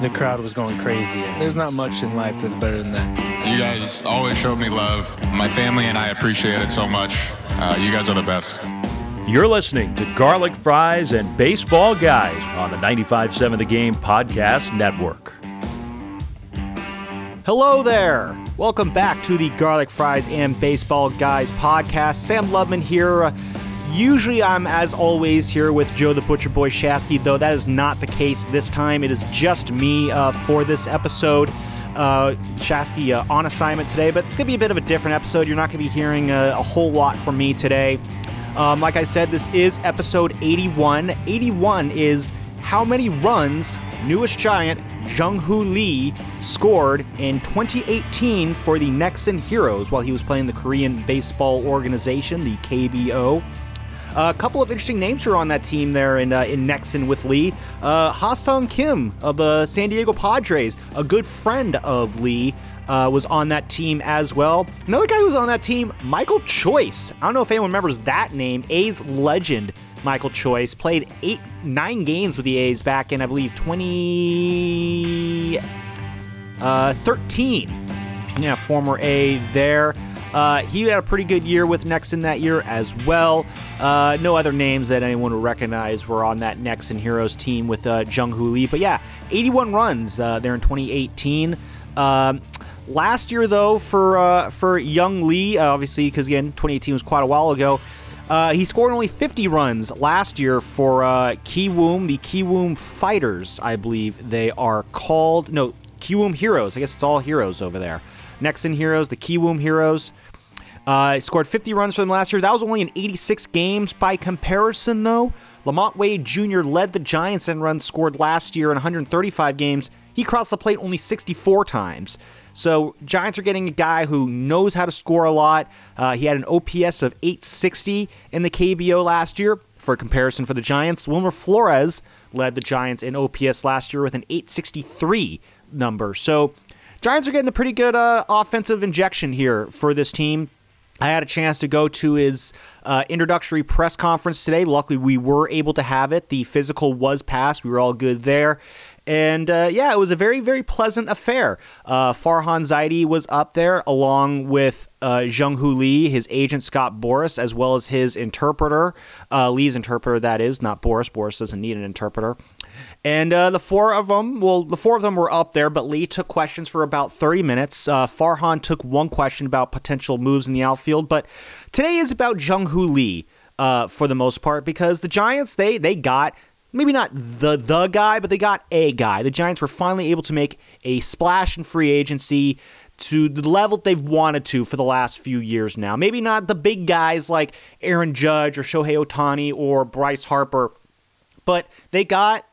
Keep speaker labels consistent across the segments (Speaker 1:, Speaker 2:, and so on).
Speaker 1: The crowd was going crazy. There's not much in life that's better than that.
Speaker 2: You guys always showed me love. My family and I appreciate it so much. Uh, you guys are the best.
Speaker 3: You're listening to Garlic Fries and Baseball Guys on the 95.7 The Game Podcast Network.
Speaker 4: Hello there. Welcome back to the Garlic Fries and Baseball Guys podcast. Sam Lubman here. Uh, Usually, I'm as always here with Joe the Butcher Boy Shasky, though that is not the case this time. It is just me uh, for this episode. Uh, Shasky uh, on assignment today, but it's going to be a bit of a different episode. You're not going to be hearing a, a, whole lot from me today. Um, like I said, this is episode 81. 81 is how many runs newest giant Jung Hoo Lee scored in 2018 for the Nexen Heroes while he was playing the Korean Baseball Organization, the KBO. A couple of interesting names were on that team there in uh, in Nexen with Lee. Uh, Ha-Seong Kim of the San Diego Padres, a good friend of Lee. Uh, was on that team as well. Another guy who was on that team, Michael Choice. I don't know if anyone remembers that name. A's legend, Michael Choice, played eight, nine games with the A's back in, I believe, 2013. Uh, yeah, former A there. Uh, he had a pretty good year with Nexen that year as well. Uh, no other names that anyone would recognize were on that Nexen Heroes team with uh, Jung Hoo Lee. But yeah, 81 runs uh, there in 2018. Um, last year, though, for uh, for Young Lee, uh, obviously, because again, 2018 was quite a while ago. Uh, he scored only 50 runs last year for uh, Kiwoom, the Kiwoom Fighters, I believe they are called. No, Kiwoom Heroes. I guess it's all heroes over there. Nexen Heroes, the Kiwoom Heroes. Uh, scored 50 runs for them last year. That was only in 86 games. By comparison, though, LaMonte Wade Jr. led the Giants in runs scored last year in 135 games. He crossed the plate only 64 times. So Giants are getting a guy who knows how to score a lot. Uh, he had an OPS of 860 in the KBO last year. For comparison, for the Giants, Wilmer Flores led the Giants in OPS last year with an 863 number. So Giants are getting a pretty good uh, offensive injection here for this team. I had a chance to go to his uh, introductory press conference today. Luckily, we were able to have it. The physical was passed. We were all good there. And uh, yeah, it was a very, very pleasant affair. Uh, Farhan Zaidi was up there along with uh, Jung Hoo Lee, his agent Scott Boras, as well as his interpreter, uh, Lee's interpreter, that is, not Boras. Boras doesn't need an interpreter. And uh, the four of them, well, the four of them were up there, but Lee took questions for about 30 minutes. Uh, Farhan took one question about potential moves in the outfield, but today is about Jung Hoo Lee uh, for the most part because the Giants, they they got maybe not the the guy, but they got a guy. The Giants were finally able to make a splash in free agency to the level they've wanted to for the last few years now. Maybe not the big guys like Aaron Judge or Shohei Ohtani or Bryce Harper, but they got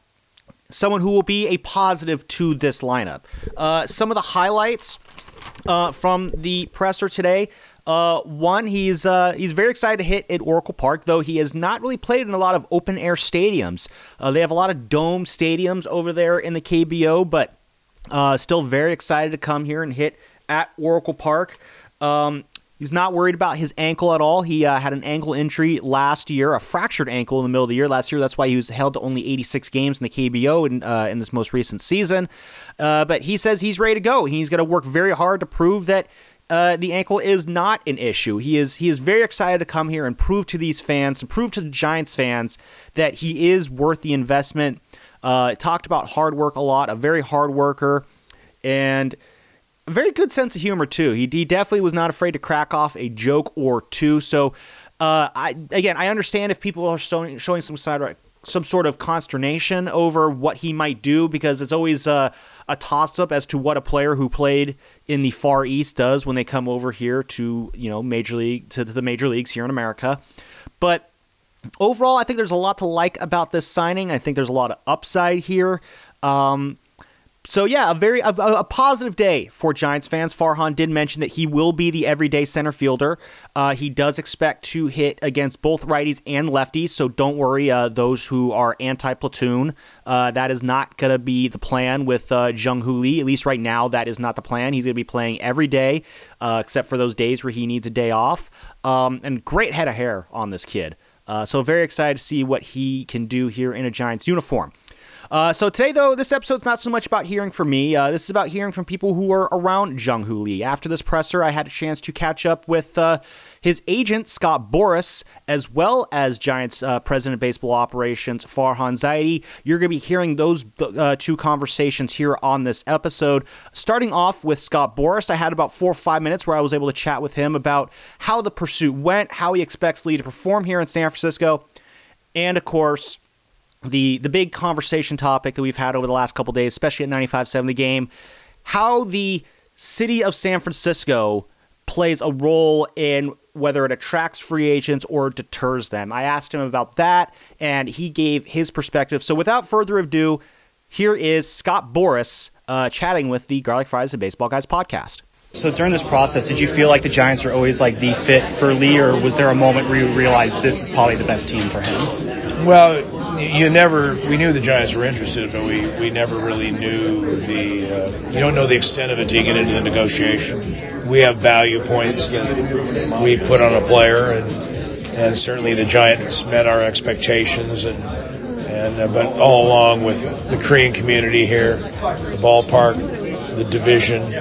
Speaker 4: someone who will be a positive to this lineup. Uh, some of the highlights uh, from the presser today. Uh, one, he's uh, he's very excited to hit at Oracle Park, though he has not really played in a lot of open air stadiums. Uh, they have a lot of dome stadiums over there in the KBO, but uh, still very excited to come here and hit at Oracle Park. Um, He's not worried about his ankle at all. He uh, had an ankle injury last year, a fractured ankle in the middle of the year last year. That's why he was held to only 86 games in the KBO in, uh, in this most recent season. Uh, but he says he's ready to go. He's going to work very hard to prove that uh, the ankle is not an issue. He is he is very excited to come here and prove to these fans, and prove to the Giants fans that he is worth the investment. Uh, talked about hard work a lot, a very hard worker, and a very good sense of humor too. He, he definitely was not afraid to crack off a joke or two. So, uh, I again, I understand if people are showing, showing some side some sort of consternation over what he might do because it's always uh, a toss up as to what a player who played in the Far East does when they come over here to you know major league to the major leagues here in America. But overall, I think there's a lot to like about this signing. I think there's a lot of upside here. Um, so yeah, a very a, a, positive day for Giants fans. Farhan did mention that he will be the everyday center fielder. Uh, he does expect to hit against both righties and lefties, so don't worry. Uh, those who are anti-platoon, uh, that is not going to be the plan with uh, Jung Hoo Lee. At least right now, that is not the plan. He's going to be playing every day, uh, except for those days where he needs a day off. Um, and great head of hair on this kid. Uh, so very excited to see what he can do here in a Giants uniform. Uh, so today, though, this episode's not so much about hearing from me. Uh, this is about hearing from people who are around Jung Hoo Lee. After this presser, I had a chance to catch up with uh, his agent, Scott Boras, as well as Giants uh, president of baseball operations, Farhan Zaidi. You're going to be hearing those uh, two conversations here on this episode. Starting off with Scott Boras, I had about four or five minutes where I was able to chat with him about how the pursuit went, how he expects Lee to perform here in San Francisco, and of course, the the big conversation topic that we've had over the last couple days, especially at 95.7 the game, how the city of San Francisco plays a role in whether it attracts free agents or deters them. I asked him about that, and he gave his perspective. So without further ado, here is Scott Boras uh, chatting with the Garlic Fries and Baseball Guys podcast.
Speaker 5: So during this process, did you feel like the Giants were always like the fit for Lee, or was there a moment where you realized this is probably the best team for him?
Speaker 6: Well, you never. We knew the Giants were interested, but we we never really knew the. Uh, you don't know the extent of it you get into the negotiation. We have value points that we put on a player, and and certainly the Giants met our expectations and. And, uh, but all along with the Korean community here, the ballpark, the division,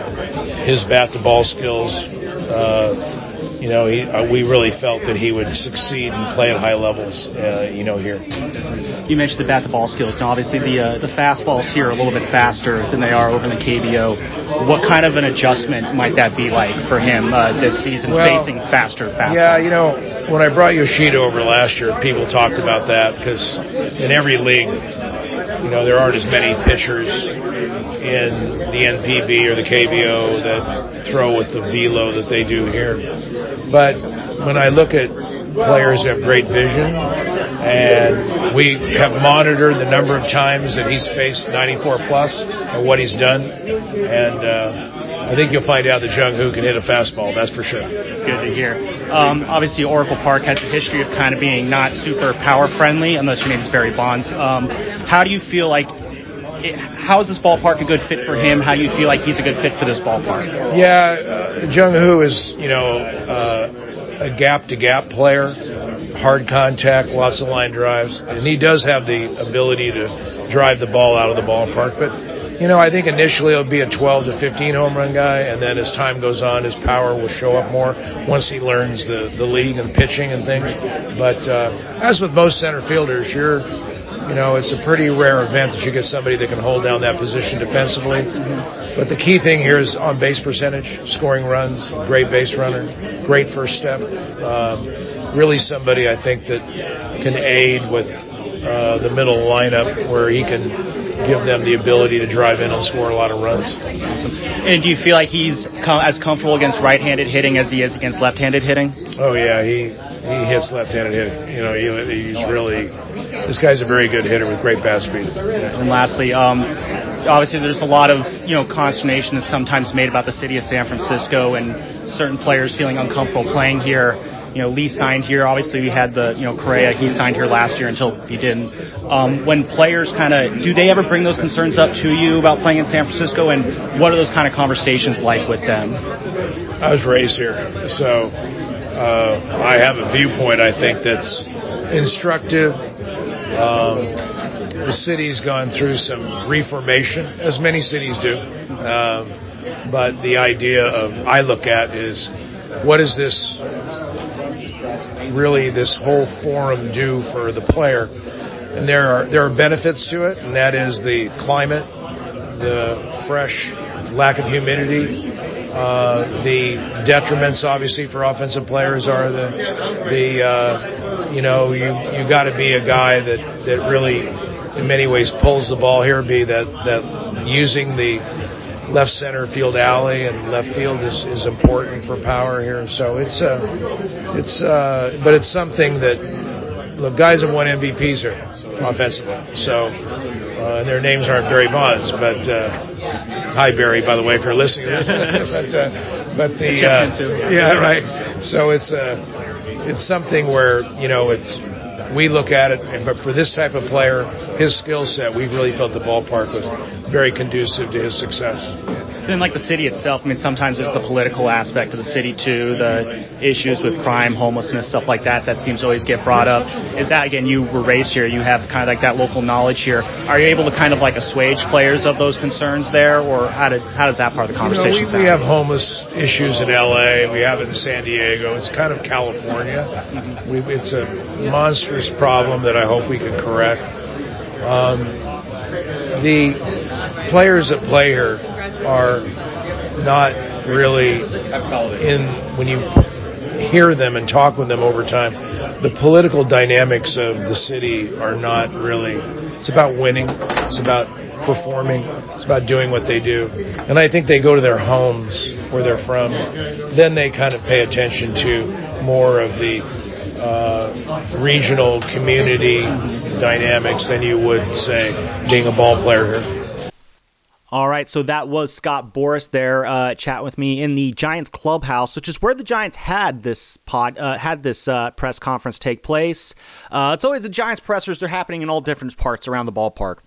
Speaker 6: his bat to ball skills. Uh, you know, he, uh, we really felt that he would succeed and play at high levels, uh, you know, here.
Speaker 5: You mentioned the bat to ball skills. Now, obviously, the uh, the fastballs here are a little bit faster than they are over in the KBO. What kind of an adjustment might that be like for him uh, this season, well, facing faster fastballs?
Speaker 6: Yeah, you know, when I brought Yoshida over last year, people talked about that because in every league, you know, there aren't as many pitchers in the NPB or the KBO that throw with the velo that they do here. But when I look at players have great vision, and we have monitored the number of times that he's faced 94 plus and what he's done, and uh, I think you'll find out that Jung Hoo can hit a fastball. That's for sure.
Speaker 5: It's good to hear. Um, obviously, Oracle Park has a history of kind of being not super power friendly, unless your name is Barry Bonds. Um, how do you feel like how is this ballpark a good fit for him? How do you feel like he's a good fit for this ballpark?
Speaker 6: Yeah, uh, Jung Hoo is, you know, uh, a gap to gap player, hard contact, lots of line drives, and he does have the ability to drive the ball out of the ballpark. But, you know, I think initially it'll be a 12 to 15 home run guy, and then as time goes on, his power will show up more once he learns the, the league and pitching and things. But uh, as with most center fielders, you're you know, it's a pretty rare event that you get somebody that can hold down that position defensively. But the key thing here is on base percentage, scoring runs, great base runner, great first step. Um, really somebody I think that can aid with uh, the middle lineup where he can give them the ability to drive in and score a lot of runs.
Speaker 5: Awesome. And do you feel like he's com- as comfortable against right-handed hitting as he is against left-handed hitting?
Speaker 6: Oh yeah, he he hits left-handed hitting. You know, he, he's really this guy's a very good hitter with great bat speed.
Speaker 5: And lastly, um, obviously there's a lot of you know consternation that's sometimes made about the city of San Francisco and certain players feeling uncomfortable playing here. You know, Lee signed here. Obviously, we had the you know Correa. He signed here last year until he didn't. Um, when players kind of do they ever bring those concerns up to you about playing in San Francisco, and what are those kind of conversations like with them?
Speaker 6: I was raised here, so uh, I have a viewpoint I think that's instructive. Um, the city's gone through some reformation, as many cities do. Um, but the idea of I look at is what is this really this whole forum do for the player? And there are there are benefits to it, and that is the climate, the fresh lack of humidity. Uh, the detriments, obviously, for offensive players are the the uh, you know you you got to be a guy that that really, in many ways, pulls the ball here. Be that that using the left center field alley and left field is, is important for power here. So it's uh, it's uh, but it's something that look guys have won MVPs here offensively. So uh, and their names aren't Barry Bonds, but uh, hi Barry, by the way, if you're listening. but uh, but the uh, yeah right. So it's uh, it's something where you know it's we look at it, but for this type of player, his skill set, we really felt the ballpark was very conducive to his success.
Speaker 5: And like the city itself, I mean, sometimes there's the political aspect of the city too, the issues with crime, homelessness, stuff like that. That seems to always get brought up. Is that again? You were raised here. You have kind of like that local knowledge here. Are you able to kind of like assuage players of those concerns there, or how did how does that part of the conversation
Speaker 6: you know, we, we, have homeless issues in L.A. We have it in San Diego. It's kind of California. Mm-hmm. We, it's a monstrous problem that I hope we can correct. Um, the players that play here are not really in when you hear them and talk with them over time. The political dynamics of the city are not really. It's about winning. It's about performing. It's about doing what they do. And I think they go to their homes where they're from. Then they kind of pay attention to more of the uh, regional community dynamics than you would say being a ball player here.
Speaker 4: All right, so that was Scott Boras there, uh, chat with me in the Giants clubhouse, which is where the Giants had this pod, uh, had this uh, press conference take place. Uh, it's always the Giants pressers; they're happening in all different parts around the ballpark.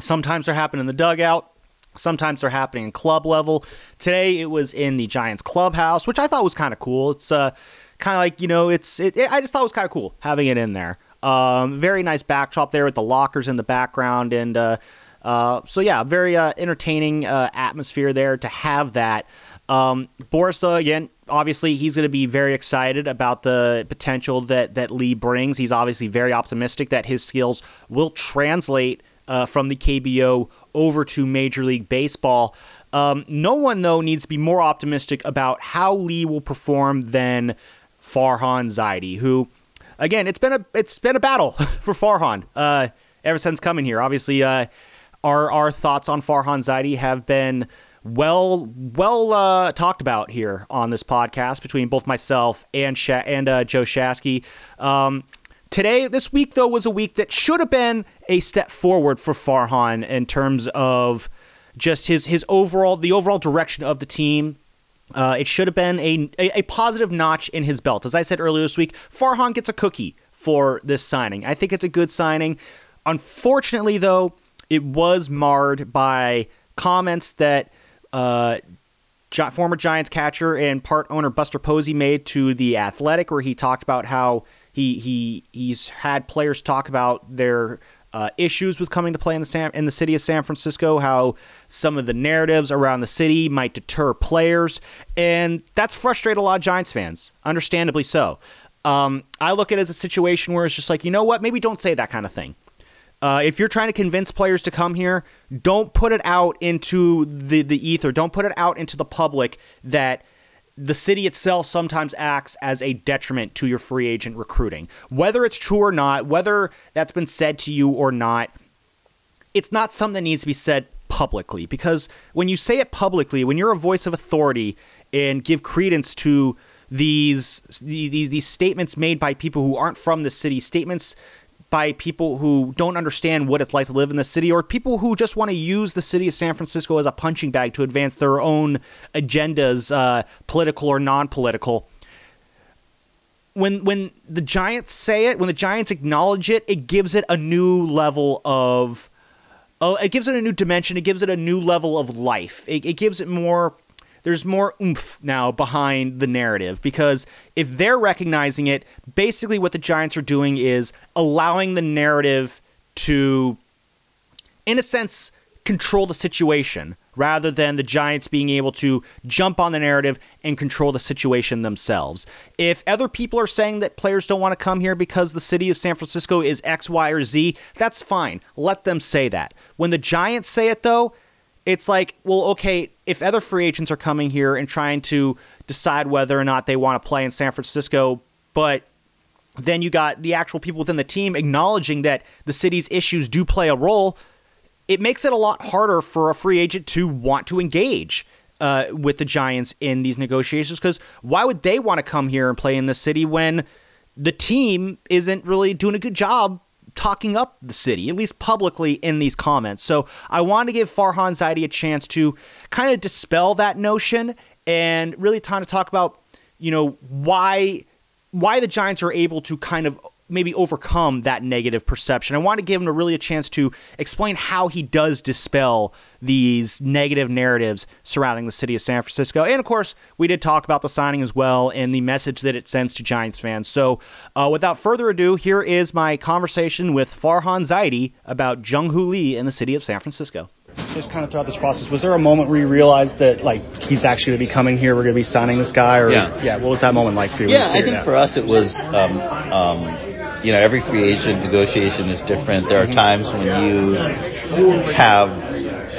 Speaker 4: Sometimes they're happening in the dugout. Sometimes they're happening in club level. Today it was in the Giants clubhouse, which I thought was kind of cool. It's uh, kind of like you know, it's it, it, I just thought it was kind of cool having it in there. Um, very nice backdrop there with the lockers in the background and uh, uh, so yeah, very uh, entertaining uh, atmosphere there to have that. Um, Boras, though, again, obviously he's going to be very excited about the potential that that Lee brings. He's obviously very optimistic that his skills will translate uh, from the KBO over to Major League Baseball. Um, no one though needs to be more optimistic about how Lee will perform than Farhan Zaidi, who, again, it's been a it's been a battle for Farhan uh, ever since coming here. Obviously, our our thoughts on Farhan Zaidi have been well well uh, talked about here on this podcast between both myself and Sha- and uh, Joe Shasky. Um, today, this week though, was a week that should have been a step forward for Farhan in terms of just his his overall the overall direction of the team. Uh, it should have been a, a, a positive notch in his belt. As I said earlier this week, Farhan gets a cookie for this signing. I think it's a good signing. Unfortunately, though, it was marred by comments that uh, former Giants catcher and part owner Buster Posey made to the Athletic, where he talked about how he he he's had players talk about their uh, issues with coming to play in the San, in the city of San Francisco, how some of the narratives around the city might deter players, and that's frustrated a lot of Giants fans, understandably so. Um, I look at it as a situation where it's just like, you know what, maybe don't say that kind of thing. Uh, if you're trying to convince players to come here, don't put it out into the, the ether. Don't put it out into the public that the city itself sometimes acts as a detriment to your free agent recruiting. Whether it's true or not, whether that's been said to you or not, it's not something that needs to be said publicly because when you say it publicly, when you're a voice of authority and give credence to these these, these statements made by people who aren't from the city, statements by people who don't understand what it's like to live in the city or people who just want to use the city of San Francisco as a punching bag to advance their own agendas, uh, political or non political. When, when the Giants say it, when the Giants acknowledge it, it gives it a new level of. Oh, it gives it a new dimension. It gives it a new level of life. It, it gives it more there's more oomph now behind the narrative because if they're recognizing it, basically what the Giants are doing is allowing the narrative to, in a sense, control the situation rather than the Giants being able to jump on the narrative and control the situation themselves. If other people are saying that players don't want to come here because the city of San Francisco is X, Y, or Z, that's fine. Let them say that. When the Giants say it, though, it's like, well, okay, if other free agents are coming here and trying to decide whether or not they want to play in San Francisco, but then you got the actual people within the team acknowledging that the city's issues do play a role it makes it a lot harder for a free agent to want to engage uh, with the Giants in these negotiations because why would they want to come here and play in the city when the team isn't really doing a good job talking up the city, at least publicly in these comments? So I want to give Farhan Zaidi a chance to kind of dispel that notion and really kind of talk about, you know, why why the Giants are able to kind of maybe overcome that negative perception. I want to give him a really a chance to explain how he does dispel these negative narratives surrounding the city of San Francisco. And of course, we did talk about the signing as well and the message that it sends to Giants fans. So, uh, without further ado, here is my conversation with Farhan Zaidi about Jung Hoo Lee in the city of San Francisco
Speaker 5: just kind of throughout this process, was there a moment where you realized that like he's actually going to be coming here? We're going to be signing this guy, or
Speaker 7: yeah,
Speaker 5: yeah what was that moment like for you?
Speaker 7: Yeah, I think for us it was um, um, you know, every free agent negotiation is different. There are times when you have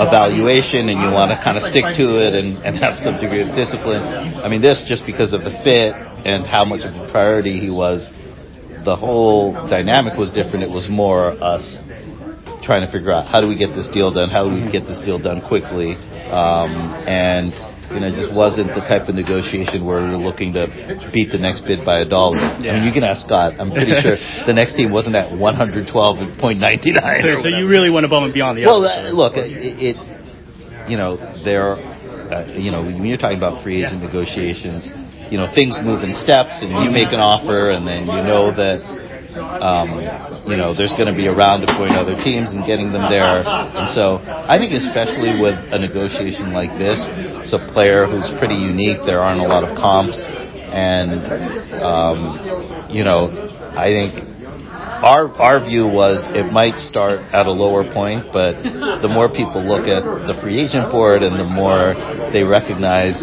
Speaker 7: a valuation and you want to kind of stick to it and, and have some degree of discipline. I mean, this just because of the fit and how much of a priority he was, the whole dynamic was different. It was more us trying to figure out how do we get this deal done? How do we get this deal done quickly? Um, and you know, it just wasn't the type of negotiation where we were looking to beat the next bid by a dollar. Yeah. I mean, you can ask Scott. I'm pretty sure the next team wasn't at 112.99.
Speaker 5: So, so you really went above and beyond the.
Speaker 7: Well, uh, look, it, it, you know, there, uh, you know, when you're talking about free agent yeah. negotiations, you know, things move in steps, and you make an offer, and then you know that um, you know, there's going to be a round of going to other teams and getting them there. And so I think especially with a negotiation like this, it's a player who's pretty unique. There aren't a lot of comps. And, um, you know, I think our our view was it might start at a lower point, but the more people look at the free agent board and the more they recognize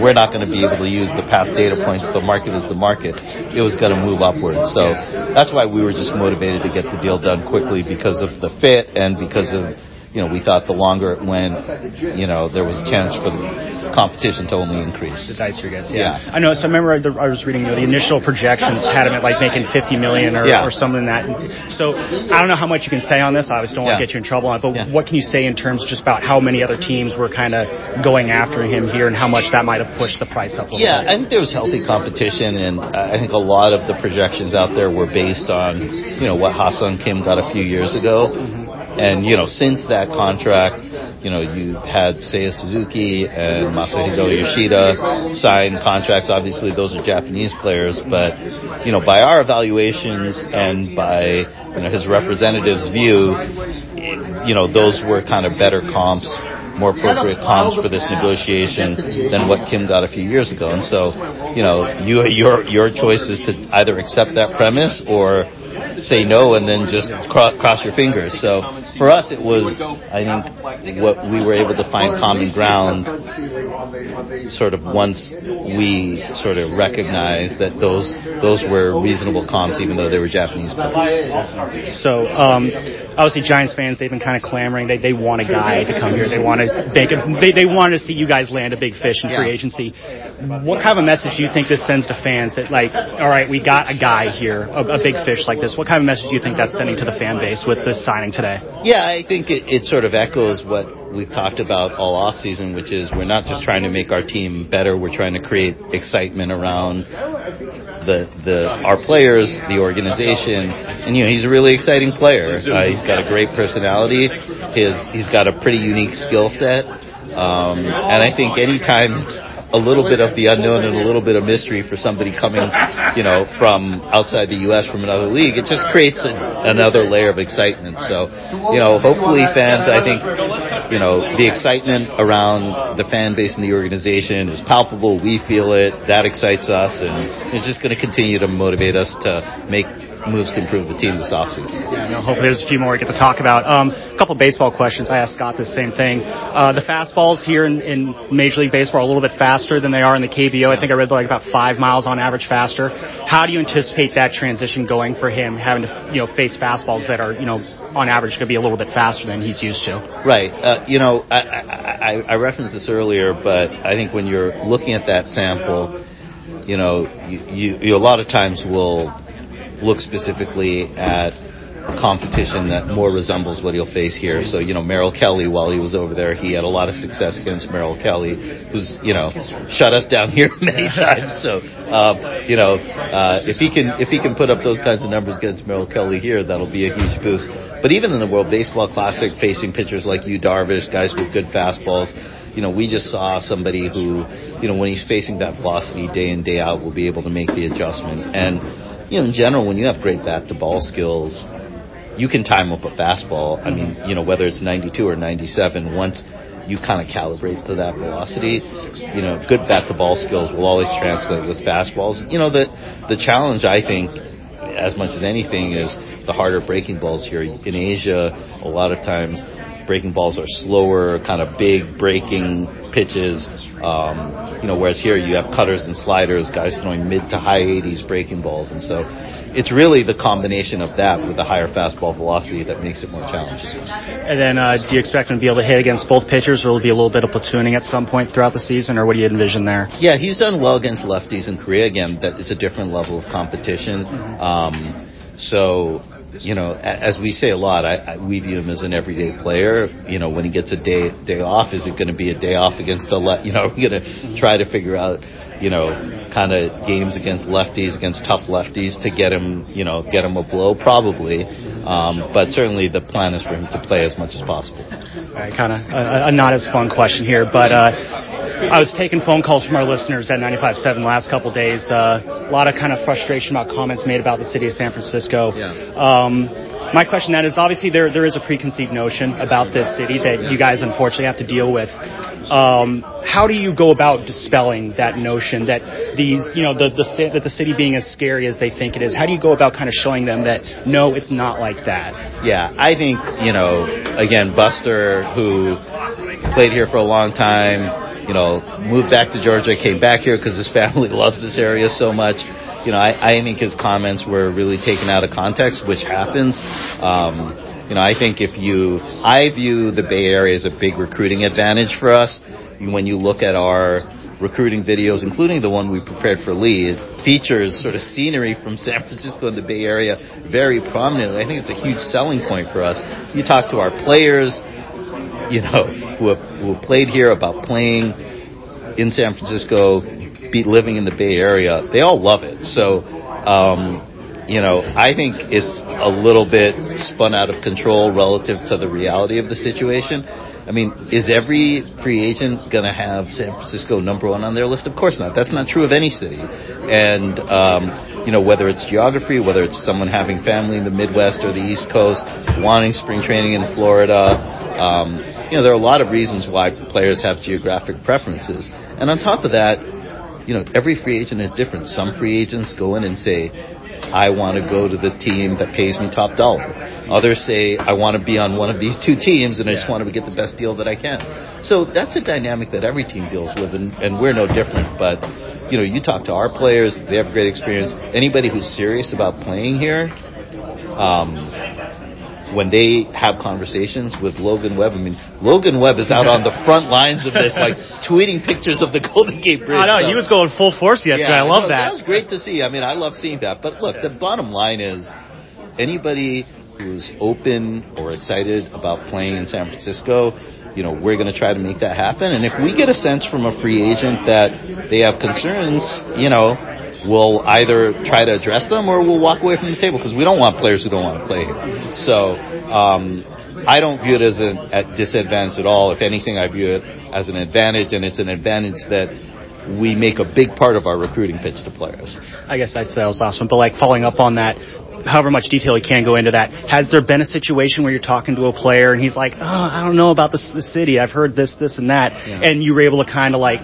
Speaker 7: we're not going to be able to use the past data points. The market is the market. It was going to move upwards. So that's why we were just motivated to get the deal done quickly because of the fit and because of you know, we thought the longer it went, you know, there was a chance for the competition to only increase.
Speaker 5: The dicer gets, yeah. yeah. I know. So I remember I was reading, you know, the initial projections had him at like making 50 million or, yeah. or something like that. So I don't know how much you can say on this. I obviously don't want to get you in trouble on it, but what can you say in terms just about how many other teams were kind of going after him here and how much that might have pushed the price up?
Speaker 7: yeah,
Speaker 5: bit?
Speaker 7: Yeah, I think there was healthy competition, and I think a lot of the projections out there were based on, you know, what Ha-Seong Kim got a few years ago. Mm-hmm and, you know, since that contract, you know, you had Seiya Suzuki and Masahiro Yoshida sign contracts. Obviously, those are Japanese players, but, you know, by our evaluations and by, you know, his representative's view, you know, those were kind of better comps more appropriate comps for this negotiation than what Kim got a few years ago. And so, you know, you, your your choice is to either accept that premise or say no and then just cro- cross your fingers. So for us, it was, I think, what we were able to find common ground sort of once we sort of recognized that those those were reasonable comps, even though they were Japanese players.
Speaker 5: So um, obviously, Giants fans they've been kind of clamoring. They they want a guy to come here. They want to make a, they they want to see you guys land a big fish in free agency. What kind of a message do you think this sends to fans that like, all right, we got a guy here, a, a big fish like this? What kind of message do you think that's sending to the fan base with this signing today?
Speaker 7: Yeah, I think it, it sort of echoes what we've talked about all off season, which is we're not just trying to make our team better, we're trying to create excitement around the the our players, the organization, and you know he's a really exciting player. Uh, he's got a great personality. His he's got a pretty unique skill set, um, and I think anytime it's a little bit of the unknown and a little bit of mystery for somebody coming, you know, from outside the U.S. from another league. It just creates a, another layer of excitement. So, you know, hopefully fans, I think, you know, the excitement around the fan base and the organization is palpable. We feel it. That excites us, and it's just going to continue to motivate us to make moves to improve the team this offseason.
Speaker 5: Yeah, no, hopefully there's a few more we get to talk about. Um, a couple baseball questions. I asked Scott the same thing. Uh, the fastballs here in, in Major League Baseball are a little bit faster than they are in the KBO. I think I read like about five miles on average faster. How do you anticipate that transition going for him, having to you know face fastballs that are you know on average going to be a little bit faster than he's used to?
Speaker 7: Right. Uh, you know, I, I, I referenced this earlier, but I think when you're looking at that sample, you know, you, you, you a lot of times will look specifically at competition that more resembles what he'll face here. So, you know, Merrill Kelly, while he was over there, he had a lot of success against Merrill Kelly, who's, you know, shut us down here many times. So, um, you know, uh, if he can, if he can put up those kinds of numbers against Merrill Kelly here, that'll be a huge boost. But even in the World Baseball Classic, facing pitchers like Yu Darvish, guys with good fastballs, you know, we just saw somebody who, you know, when he's facing that velocity day in, day out, will be able to make the adjustment. And, you know, in general, when you have great bat to ball skills, you can time up a fastball. I mean, mm-hmm. you know, whether it's 92 or 97, once you kind of calibrate to that velocity, you know, good bat to ball skills will always translate with fastballs. You know, the the challenge I think, as much as anything, is the harder breaking balls here in Asia. A lot of times, breaking balls are slower, kind of big breaking pitches. Um, you know, whereas here you have cutters and sliders, guys throwing mid to high 80s breaking balls, and so it's really the combination of that with the higher fastball velocity that makes it more challenging.
Speaker 5: And then, uh, do you expect him to be able to hit against both pitchers, or will it be a little bit of platooning at some point throughout the season, or what do you envision there?
Speaker 7: Yeah, he's done well against lefties in Korea. Again, that is a different level of competition.
Speaker 5: Mm-hmm.
Speaker 7: Um, so you know, as we say a lot, I, I, we view him as an everyday player. You know, when he gets a day day off, is it going to be a day off against a left? you know, are we going to try to figure out, you know, kind of games against lefties, against tough lefties to get him, you know, get him a blow? Probably, um, but certainly the plan is for him to play as much as possible.
Speaker 5: All right, kind of a, a not as fun question here, but. Uh, I was taking phone calls from our listeners at 95.7 the last couple of days. Uh, a lot of kind of frustration about comments made about the city of San Francisco.
Speaker 7: Yeah.
Speaker 5: Um, my question then is obviously there there is a preconceived notion about this city that you guys unfortunately have to deal with. Um, how do you go about dispelling that notion that these you know the, the that the city being as scary as they think it is? How do you go about kind of showing them that no, it's not like that?
Speaker 7: Yeah, I think you know again Buster who played here for a long time you know, moved back to Georgia, came back here because his family loves this area so much. You know, I, I think his comments were really taken out of context, which happens. Um, you know, I think if you, I view the Bay Area as a big recruiting advantage for us. When you look at our recruiting videos, including the one we prepared for Lee, it features sort of scenery from San Francisco and the Bay Area very prominently. I think it's a huge selling point for us. You talk to our players, you know, who have, who have played here about playing in San Francisco, be living in the Bay Area, they all love it. So, um, you know, I think it's a little bit spun out of control relative to the reality of the situation. I mean, is every free agent going to have San Francisco number one on their list? Of course not. That's not true of any city. And, um, you know, whether it's geography, whether it's someone having family in the Midwest or the East Coast, wanting spring training in Florida, um, you know, there are a lot of reasons why players have geographic preferences. And on top of that, you know, every free agent is different. Some free agents go in and say, I want to go to the team that pays me top dollar. Others say, I want to be on one of these two teams and I just want to get the best deal that I can. So that's a dynamic that every team deals with, and, and we're no different. But, you know, you talk to our players, they have great experience. Anybody who's serious about playing here, um, when they have conversations with Logan Webb. I mean, Logan Webb is out on the front lines of this, like tweeting pictures of the Golden Gate Bridge.
Speaker 5: I know, so. he was going full force yesterday.
Speaker 7: Yeah,
Speaker 5: I love that.
Speaker 7: That was great to see. I mean, I love seeing that. But look, the bottom line is anybody who's open or excited about playing in San Francisco, you know, we're going to try to make that happen. And if we get a sense from a free agent that they have concerns, you know, we'll either try to address them or we'll walk away from the table because we don't want players who don't want to play here. So um, I don't view it as a disadvantage at all. If anything, I view it as an advantage, and it's an advantage that we make a big part of our recruiting pitch to players.
Speaker 5: I guess I'd say that was last one, but like following up on that, however much detail you can go into that. Has there been a situation where you're talking to a player and he's like, "Oh, I don't know about this, the city. I've heard this, this, and that," yeah. and you were able to kind of like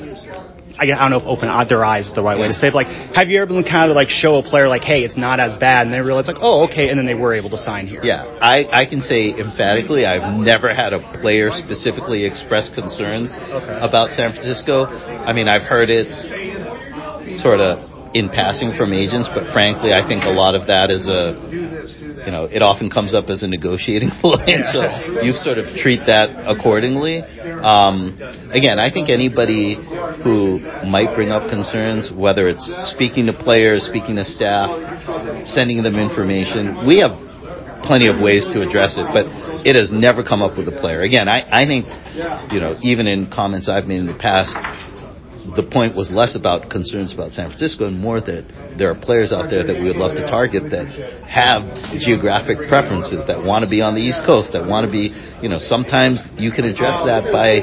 Speaker 5: I don't know if open their eyes is the right way to say it. Like, have you ever been kind of like show a player like, hey, it's not as bad, and they realize like, oh, okay, and then they were able to sign here.
Speaker 7: Yeah, I, I can say emphatically, I've never had a player specifically express concerns
Speaker 5: Okay.
Speaker 7: about San Francisco. I mean, I've heard it sort of in passing from agents, but frankly, I think a lot of that is a, you know, it often comes up as a negotiating point, so you sort of treat that accordingly. Um, again, I think anybody who might bring up concerns, whether it's speaking to players, speaking to staff, sending them information, we have plenty of ways to address it, but it has never come up with a player. Again, I, I think, you know, even in comments I've made in the past, the point was less about concerns about San Francisco and more that there are players out there that we would love to target that have geographic preferences, that want to be on the East Coast, that want to be, you know, sometimes you can address that by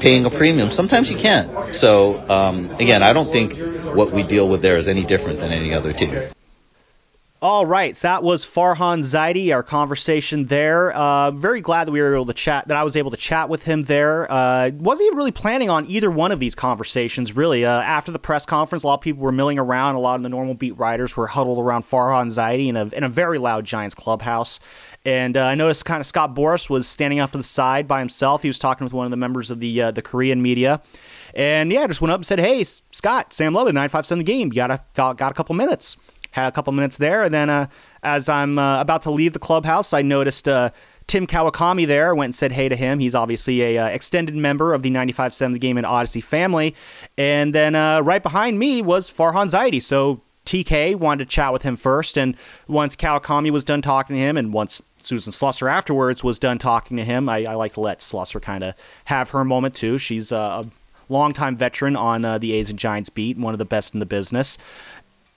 Speaker 7: paying a premium. Sometimes you can't. So, um, again, I don't think what we deal with there is any different than any other team.
Speaker 4: All right, so that was Farhan Zaidi, our conversation there. Uh, very glad that we were able to chat, that I was able to chat with him there. Uh, wasn't even really planning on either one of these conversations, really. Uh, after the press conference, a lot of people were milling around. A lot of the normal beat writers were huddled around Farhan Zaidi in a, in a very loud Giants clubhouse. And uh, I noticed kind of Scott Boras was standing off to the side by himself. He was talking with one of the members of the uh, the Korean media. And yeah, just went up and said, "Hey, Scott, Sam Lubman, nine five seven the game. You got a got, got a couple minutes." Had a couple minutes there, and then uh, as I'm uh, about to leave the clubhouse, I noticed uh, Tim Kawakami there. Went and said hey to him. He's obviously a uh, extended member of the 95.7 The Game and Audacy family. And then uh, right behind me was Farhan Zaidi. So TK wanted to chat with him first, and once Kawakami was done talking to him, and once Susan Slusser afterwards was done talking to him, I, I like to let Slusser kind of have her moment too. She's uh, a longtime veteran on uh, the A's and Giants beat, one of the best in the business.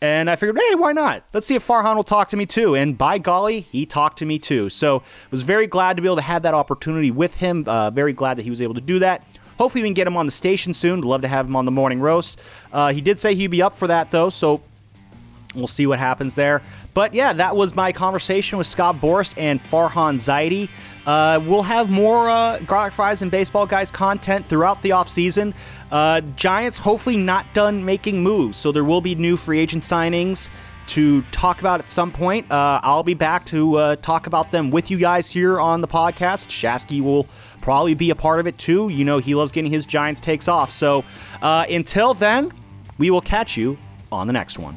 Speaker 4: And I figured, hey, why not? Let's see if Farhan will talk to me too. And by golly, he talked to me too. So I was very glad to be able to have that opportunity with him. Uh, very glad that he was able to do that. Hopefully, we can get him on the station soon. Love to have him on the morning roast. Uh, he did say he'd be up for that though, so We'll see what happens there. But yeah, that was my conversation with Scott Boras and Farhan Zaidi. Uh, we'll have more uh, Garlic Fries and Baseball Guys content throughout the offseason. Uh, Giants hopefully not done making moves, so there will be new free agent signings to talk about at some point. Uh, I'll be back to uh, talk about them with you guys here on the podcast. Shasky will probably be a part of it too. You know, he loves getting his Giants takes off. So uh, until then, we will catch you on the next one.